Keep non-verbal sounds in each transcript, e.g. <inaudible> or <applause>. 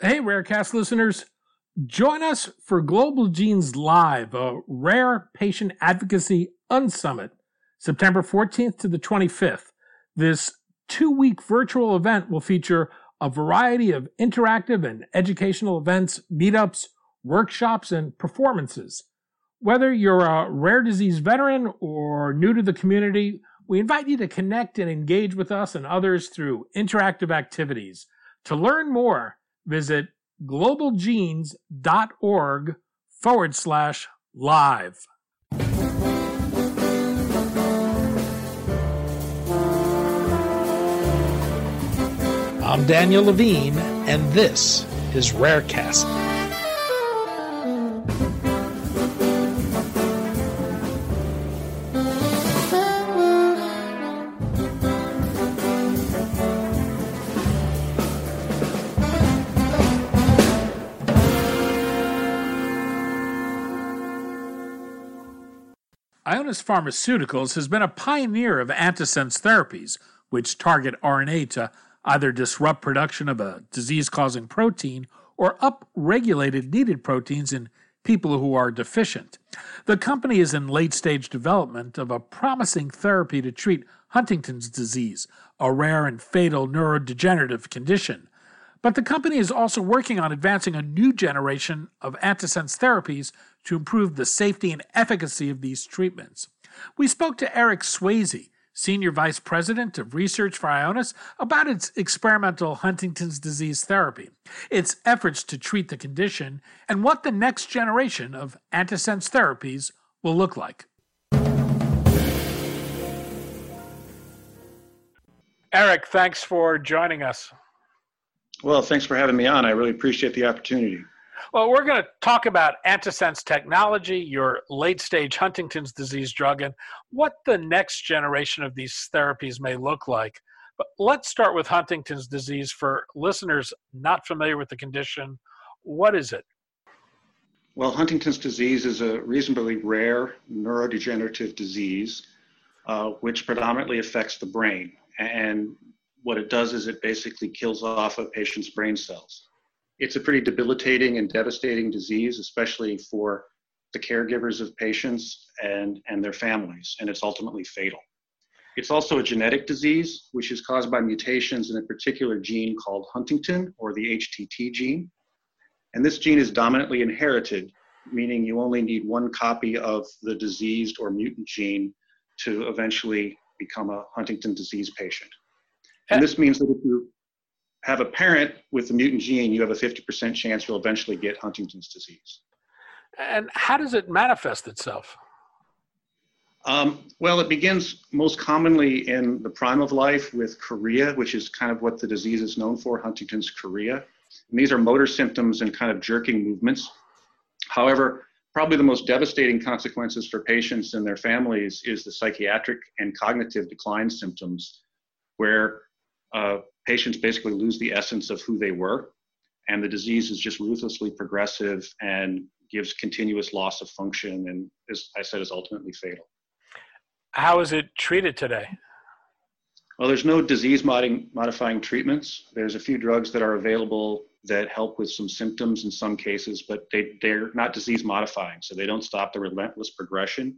Hey, Rarecast listeners. Join us for Global Genes Live, a rare patient advocacy unsummit, September 14th to the 25th. This two week virtual event will feature a variety of interactive and educational events, meetups, workshops, and performances. Whether you're a rare disease veteran or new to the community, we invite you to connect and engage with us and others through interactive activities. To learn more, visit globalgenes.org forward slash live. I'm Daniel Levine, and this is Rarecast. Pharmaceuticals has been a pioneer of antisense therapies, which target RNA to either disrupt production of a disease causing protein or upregulated needed proteins in people who are deficient. The company is in late stage development of a promising therapy to treat Huntington's disease, a rare and fatal neurodegenerative condition. But the company is also working on advancing a new generation of antisense therapies to improve the safety and efficacy of these treatments. We spoke to Eric Swayze, Senior Vice President of Research for Ionis, about its experimental Huntington's disease therapy, its efforts to treat the condition, and what the next generation of antisense therapies will look like. Eric, thanks for joining us. Well, thanks for having me on. I really appreciate the opportunity. Well, we're going to talk about antisense technology, your late stage Huntington's disease drug, and what the next generation of these therapies may look like. But let's start with Huntington's disease for listeners not familiar with the condition. What is it? Well, Huntington's disease is a reasonably rare neurodegenerative disease uh, which predominantly affects the brain. And what it does is it basically kills off a patient's brain cells. It's a pretty debilitating and devastating disease, especially for the caregivers of patients and, and their families, and it's ultimately fatal. It's also a genetic disease, which is caused by mutations in a particular gene called huntingtin or the HTT gene. And this gene is dominantly inherited, meaning you only need one copy of the diseased or mutant gene to eventually become a Huntington disease patient. And uh, this means that if you have a parent with the mutant gene, you have a 50% chance you'll eventually get Huntington's disease. And how does it manifest itself? Um, well, it begins most commonly in the prime of life with chorea, which is kind of what the disease is known for, Huntington's chorea. And these are motor symptoms and kind of jerking movements. However, probably the most devastating consequences for patients and their families is the psychiatric and cognitive decline symptoms, where uh, patients basically lose the essence of who they were, and the disease is just ruthlessly progressive and gives continuous loss of function, and as I said, is ultimately fatal. How is it treated today? Well, there's no disease modifying treatments. There's a few drugs that are available that help with some symptoms in some cases, but they, they're not disease modifying, so they don't stop the relentless progression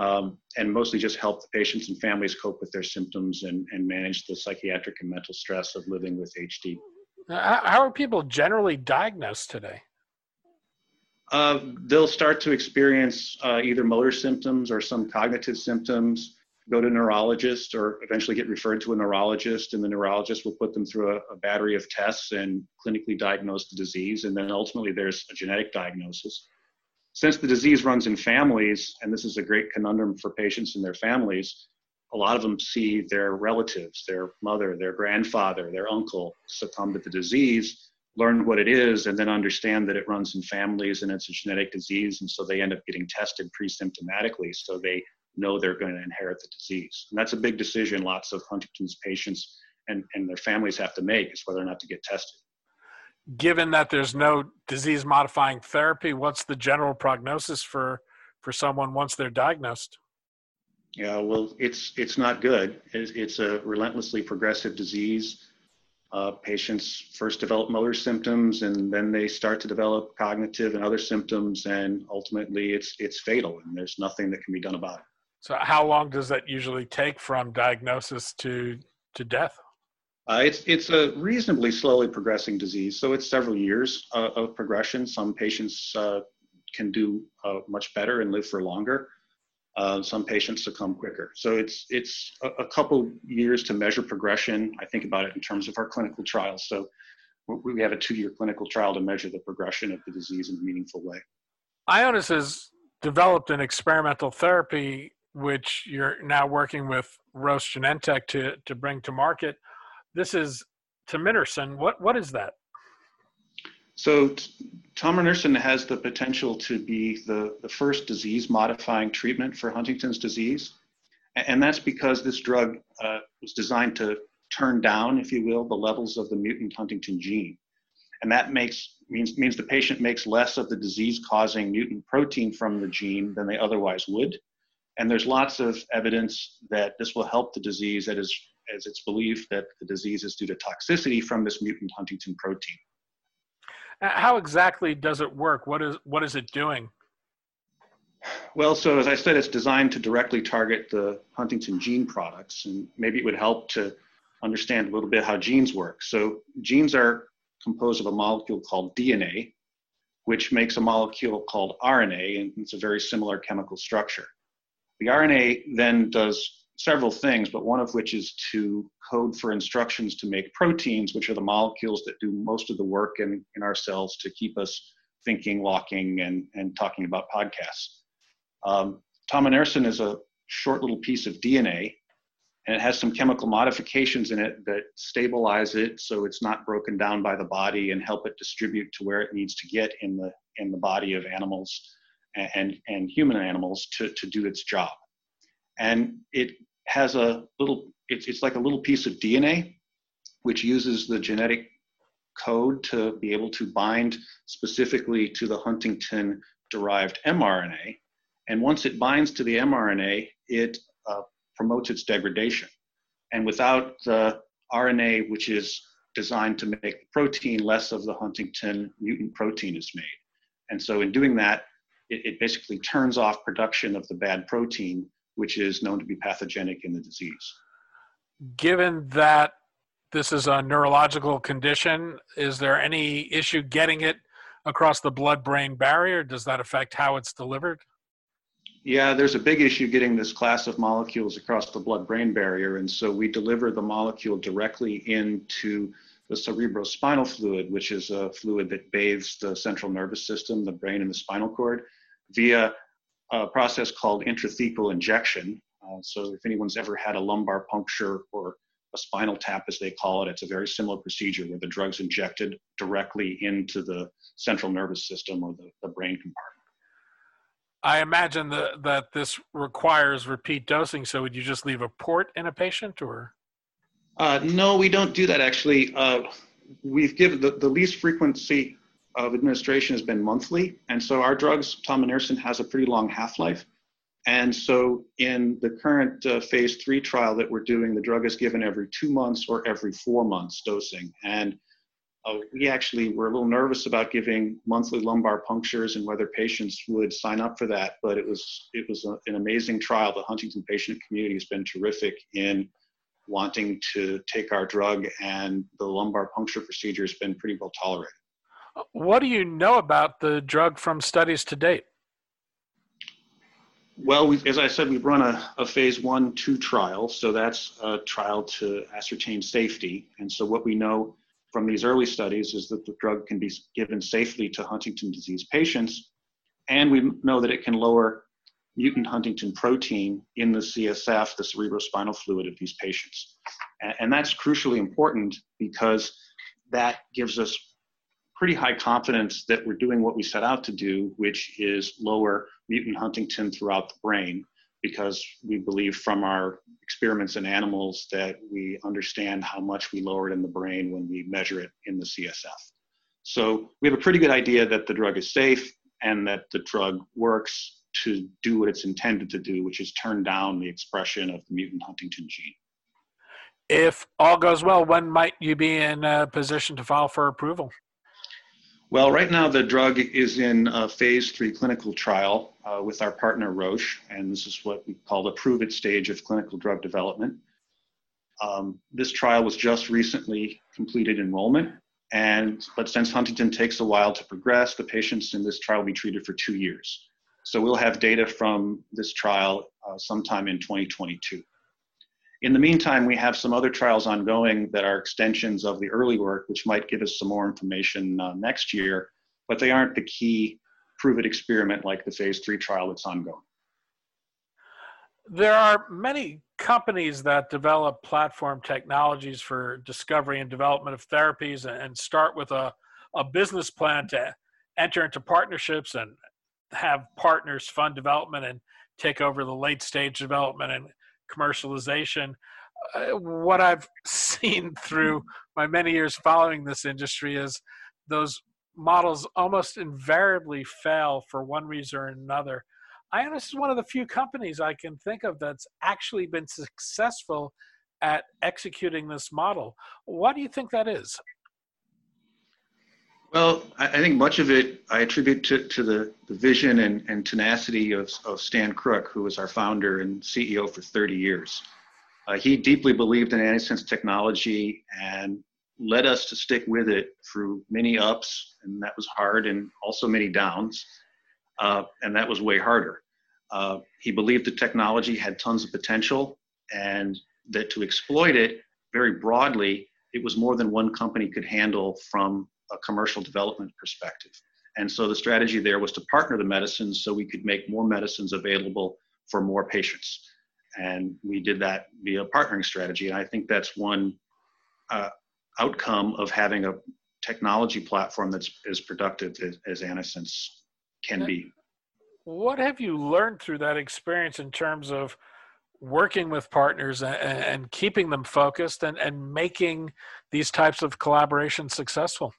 um, and mostly just help the patients and families cope with their symptoms and, and manage the psychiatric and mental stress of living with HD. How are people generally diagnosed today? Uh, they'll start to experience uh, either motor symptoms or some cognitive symptoms, go to a neurologist or eventually get referred to a neurologist, and the neurologist will put them through a, a battery of tests and clinically diagnose the disease. And then ultimately, there's a genetic diagnosis since the disease runs in families, and this is a great conundrum for patients and their families, a lot of them see their relatives, their mother, their grandfather, their uncle succumb to the disease, learn what it is, and then understand that it runs in families and it's a genetic disease. And so they end up getting tested pre symptomatically so they know they're going to inherit the disease. And that's a big decision lots of Huntington's patients and, and their families have to make is whether or not to get tested given that there's no disease modifying therapy, what's the general prognosis for for someone once they're diagnosed? Yeah, well, it's it's not good. It's, it's a relentlessly progressive disease. uh, patients first develop motor symptoms and then they start to develop cognitive and other symptoms and ultimately it's it's fatal and there's nothing that can be done about it so how long does that usually take from diagnosis to to death uh, it's it's a reasonably slowly progressing disease so it's several years uh, of progression some patients uh, can do uh, much better and live for longer uh, some patients succumb quicker. So it's it's a, a, couple years to measure progression. I think about it in terms of our clinical trials. So we have a two-year clinical trial to measure the progression of the disease in a meaningful way. Ionis has developed an experimental therapy which you're now working with Roche Genentech to to bring to market. This is tominersen. What what is that? So tominersen has the potential to be the, the first disease modifying treatment for Huntington's disease. And that's because this drug uh, was designed to turn down, if you will, the levels of the mutant huntingtin gene. And that makes means means the patient makes less of the disease causing mutant protein from the gene than they otherwise would. And there's lots of evidence that this will help the disease that is as it's believed that the disease is due to toxicity from this mutant huntingtin protein. Uh, how exactly does it work? What is what is it doing? Well, so as I said, it's designed to directly target the huntingtin gene products, and maybe it would help to understand a little bit how genes work. So genes are composed of a molecule called DNA, which makes a molecule called RNA, and it's a very similar chemical structure. The RNA then does several things, but one of which is to code for instructions to make proteins, which are the molecules that do most of the work in, in our cells to keep us thinking, walking, and, and talking about podcasts. Um, tominersen is a short little piece of DNA, and it has some chemical modifications in it that stabilize it so it's not broken down by the body and help it distribute to where it needs to get in the in the body of animals and, and, and human animals to, to do its job. And it has a little, it's, it's like a little piece of DNA, which uses the genetic code to be able to bind specifically to the huntingtin derived mRNA. And once it binds to the mRNA, it uh, promotes its degradation. And without the RNA, which is designed to make the protein, less of the huntingtin mutant protein is made. And so in doing that, it, it basically turns off production of the bad protein which is known to be pathogenic in the disease. Given that this is a neurological condition, is there any issue getting it across the blood brain barrier? Does that affect how it's delivered? Yeah, there's a big issue getting this class of molecules across the blood brain barrier. And so we deliver the molecule directly into the cerebrospinal fluid, which is a fluid that bathes the central nervous system, the brain, and the spinal cord, via a process called intrathecal injection. Uh, so if anyone's ever had a lumbar puncture or a spinal tap, as they call it, it's a very similar procedure where the drug's injected directly into the central nervous system or the, the brain compartment. I imagine that that this requires repeat dosing. So would you just leave a port in a patient or? Uh, no, we don't do that actually. Uh, we've given the, the least frequency of administration has been monthly. And so our drugs, tominersen, has a pretty long half-life. And so in the current uh, phase three trial that we're doing, the drug is given every two months or every four months dosing. And uh, we actually were a little nervous about giving monthly lumbar punctures and whether patients would sign up for that. But it was it was a, an amazing trial. The Huntington patient community has been terrific in wanting to take our drug, and the lumbar puncture procedure has been pretty well tolerated. What do you know about the drug from studies to date? Well, we, as I said, we've run a, a, phase one, two trial. So that's a trial to ascertain safety. And so what we know from these early studies is that the drug can be given safely to Huntington disease patients. And we know that it can lower mutant huntingtin protein in the CSF, the cerebrospinal fluid of these patients. And, and that's crucially important because that gives us pretty high confidence that we're doing what we set out to do, which is lower mutant huntingtin throughout the brain, because we believe from our experiments in animals that we understand how much we lower it in the brain when we measure it in the CSF. So we have a pretty good idea that the drug is safe and that the drug works to do what it's intended to do, which is turn down the expression of the mutant huntingtin gene. If all goes well, when might you be in a position to file for approval? Well, right now the drug is in a phase three clinical trial uh, with our partner Roche, and this is what we call the prove it stage of clinical drug development. Um, this trial was just recently completed enrollment, and but since Huntington takes a while to progress, the patients in this trial will be treated for two years. So we'll have data from this trial uh, sometime in 2022. In the meantime, we have some other trials ongoing that are extensions of the early work, which might give us some more information uh, next year, but they aren't the key prove it experiment like the phase three trial that's ongoing. There are many companies that develop platform technologies for discovery and development of therapies and start with a, a business plan to enter into partnerships and have partners fund development and take over the late stage development and commercialization. Uh, what I've <laughs> seen through my many years following this industry is those models almost invariably fail for one reason or another. Ionis is one of the few companies I can think of that's actually been successful at executing this model. What do you think that is? Well, I, think much of it I attribute to, to the, the vision and, and tenacity of, of Stan Crooke, who was our founder and CEO for 30 years. Uh, he deeply believed in antisense technology and led us to stick with it through many ups, and that was hard, and also many downs, uh, and that was way harder. Uh, he believed the technology had tons of potential, and that to exploit it very broadly, it was more than one company could handle from a commercial development perspective. And so the strategy there was to partner the medicines so we could make more medicines available for more patients. And we did that via a partnering strategy. And I think that's one uh, outcome of having a technology platform that's as productive as, as can be. What have you learned through that experience in terms of working with partners and, and keeping them focused and, and making these types of collaborations successful?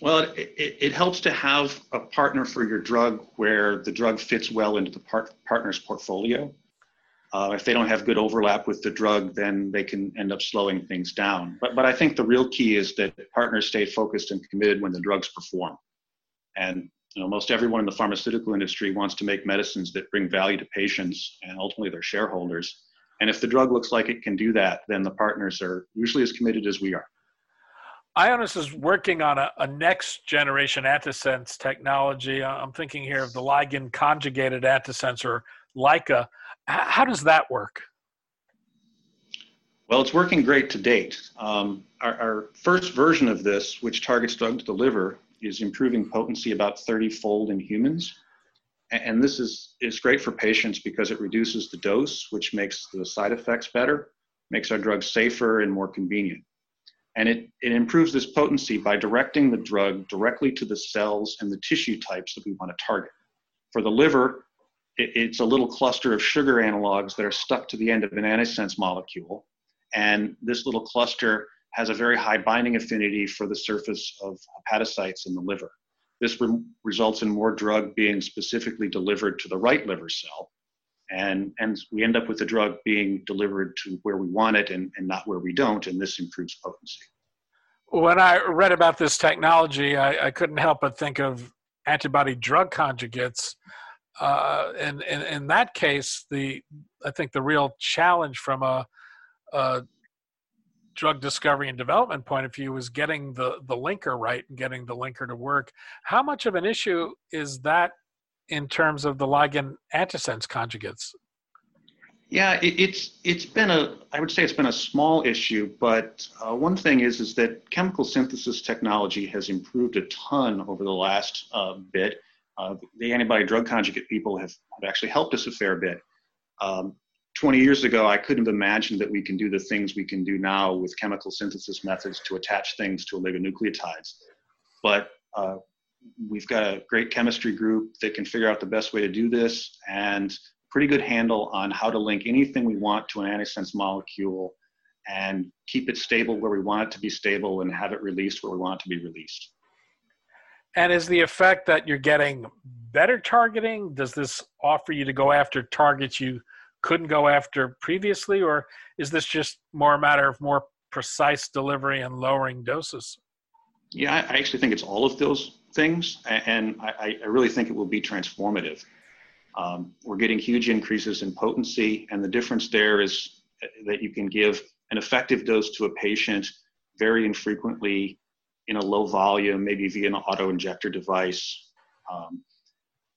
Well, it, it, it, helps to have a partner for your drug where the drug fits well into the part, partner's portfolio. Uh, if they don't have good overlap with the drug, then they can end up slowing things down. But, but I think the real key is that partners stay focused and committed when the drugs perform. And you know, most everyone in the pharmaceutical industry wants to make medicines that bring value to patients and ultimately their shareholders. And if the drug looks like it can do that, then the partners are usually as committed as we are. Ionis is working on a, a, next generation antisense technology. I'm thinking here of the ligand conjugated antisense or LICA. How does that work? Well, it's working great to date. Um, our, our, first version of this, which targets drug to the liver, is improving potency about 30 fold in humans. And this is, is great for patients because it reduces the dose, which makes the side effects better, makes our drugs safer and more convenient. And it, it improves this potency by directing the drug directly to the cells and the tissue types that we want to target. For the liver, it, it's a little cluster of sugar analogs that are stuck to the end of an antisense molecule. And this little cluster has a very high binding affinity for the surface of hepatocytes in the liver. This re- results in more drug being specifically delivered to the right liver cell. And, and we end up with the drug being delivered to where we want it and, and not where we don't, and this improves potency. When I read about this technology, I, I couldn't help but think of antibody drug conjugates. Uh, and, and in that case, the I think the real challenge from a, a drug discovery and development point of view is getting the the linker right and getting the linker to work. How much of an issue is that in terms of the ligand antisense conjugates? Yeah, it, it's it's been a I would say it's been a small issue, but uh, one thing is is that chemical synthesis technology has improved a ton over the last uh, bit. Uh, the antibody drug conjugate people have, have actually helped us a fair bit. Um, 20 years ago, I couldn't have imagined that we can do the things we can do now with chemical synthesis methods to attach things to oligonucleotides. But uh, we've got a great chemistry group that can figure out the best way to do this and pretty good handle on how to link anything we want to an antisense molecule and keep it stable where we want it to be stable and have it released where we want it to be released. And is the effect that you're getting better targeting? Does this offer you to go after targets you couldn't go after previously, or is this just more a matter of more precise delivery and lowering doses? Yeah, I actually think it's all of those things, and I, I really think it will be transformative. Um, we're getting huge increases in potency, and the difference there is that you can give an effective dose to a patient very infrequently in a low volume, maybe via an auto injector device. Um,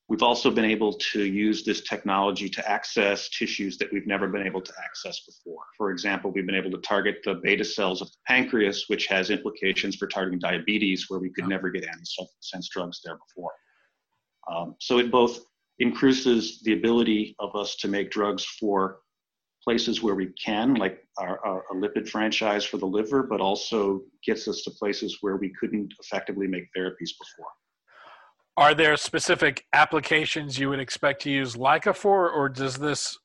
we've also been able to use this technology to access tissues that we've never been able to access before. For example, we've been able to target the beta cells of the pancreas, which has implications for targeting diabetes, where we could never get antisense drugs there before. Um, so it both increases the ability of us to make drugs for places where we can, like our, our, our, lipid franchise for the liver, but also gets us to places where we couldn't effectively make therapies before. Are there specific applications you would expect to use LICA for, or does this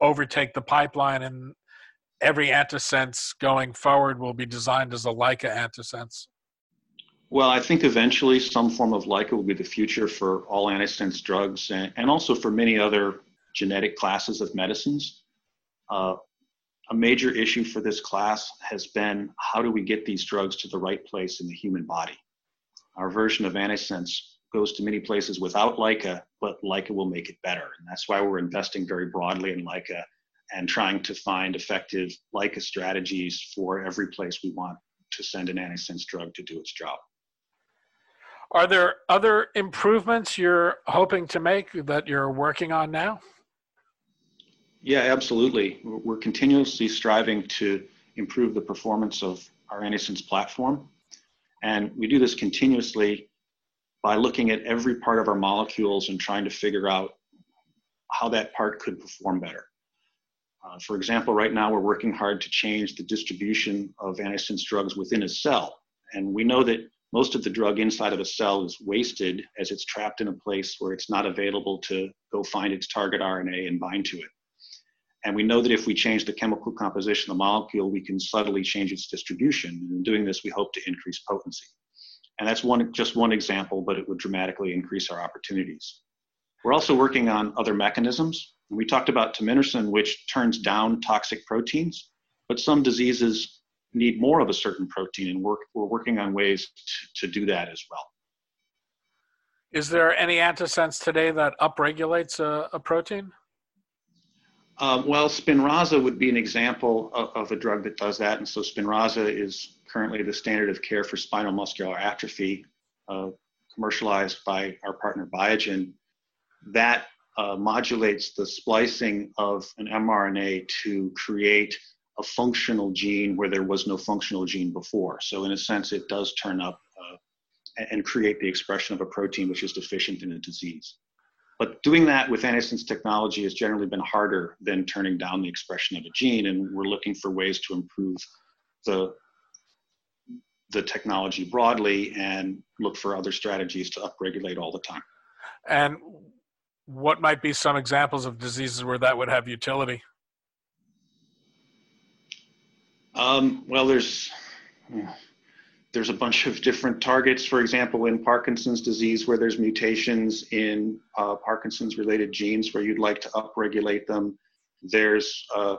overtake the pipeline and every antisense going forward will be designed as a LICA antisense? Well, I think eventually some form of LICA will be the future for all antisense drugs and, and also for many other genetic classes of medicines. Uh, a major issue for this class has been how do we get these drugs to the right place in the human body? Our version of antisense goes to many places without LICA, but LICA will make it better. And that's why we're investing very broadly in LICA and trying to find effective LICA strategies for every place we want to send an antisense drug to do its job. Are there other improvements you're hoping to make that you're working on now? Yeah, absolutely. We're continuously striving to improve the performance of our Antisense platform. And we do this continuously by looking at every part of our molecules and trying to figure out how that part could perform better. Uh, for example, right now we're working hard to change the distribution of antisense drugs within a cell. And we know that most of the drug inside of a cell is wasted as it's trapped in a place where it's not available to go find its target RNA and bind to it. And we know that if we change the chemical composition of the molecule, we can subtly change its distribution. And in doing this, we hope to increase potency. And that's one, just one example, but it would dramatically increase our opportunities. We're also working on other mechanisms. We talked about tominersen, which turns down toxic proteins, but some diseases need more of a certain protein, and we're, we're working on ways to, to do that as well. Is there any antisense today that upregulates a, a protein? Um, well, Spinraza would be an example of, of, a drug that does that. And so Spinraza is currently the standard of care for spinal muscular atrophy, uh, commercialized by our partner Biogen. That uh, modulates the splicing of an mRNA to create a functional gene where there was no functional gene before. So, in a sense, it does turn up uh, and create the expression of a protein which is deficient in a disease. But doing that with antisense technology has generally been harder than turning down the expression of a gene, and we're looking for ways to improve the the technology broadly and look for other strategies to upregulate all the time. And what might be some examples of diseases where that would have utility? Um, well, there's there's a bunch of different targets. For example, in Parkinson's disease, where there's mutations in uh, Parkinson's related genes where you'd like to upregulate them. There's uh,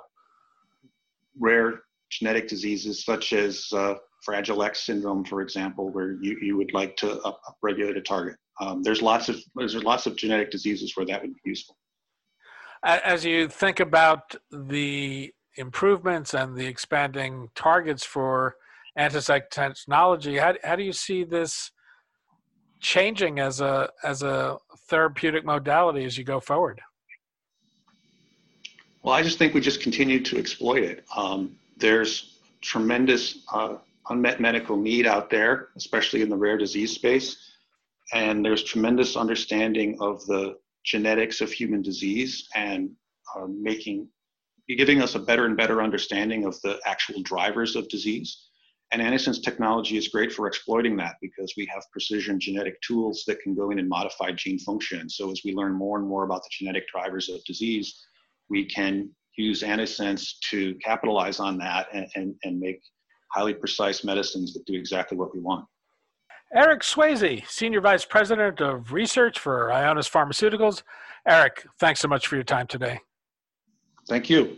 rare genetic diseases such as uh, Fragile X syndrome, for example, where you, you would like to up- upregulate a target. Um, there's lots of there's lots of genetic diseases where that would be useful. As you think about the improvements and the expanding targets for antisense technology. How, how do you see this changing as a as a therapeutic modality as you go forward? Well, I just think we just continue to exploit it. Um, there's tremendous uh, unmet medical need out there, especially in the rare disease space, and there's tremendous understanding of the genetics of human disease and uh, making giving us a better and better understanding of the actual drivers of disease. And antisense technology is great for exploiting that because we have precision genetic tools that can go in and modify gene function. So as we learn more and more about the genetic drivers of disease, we can use antisense to capitalize on that and, and, and make highly precise medicines that do exactly what we want. Eric Swayze, Senior Vice President of Research for Ionis Pharmaceuticals. Eric, thanks so much for your time today. Thank you.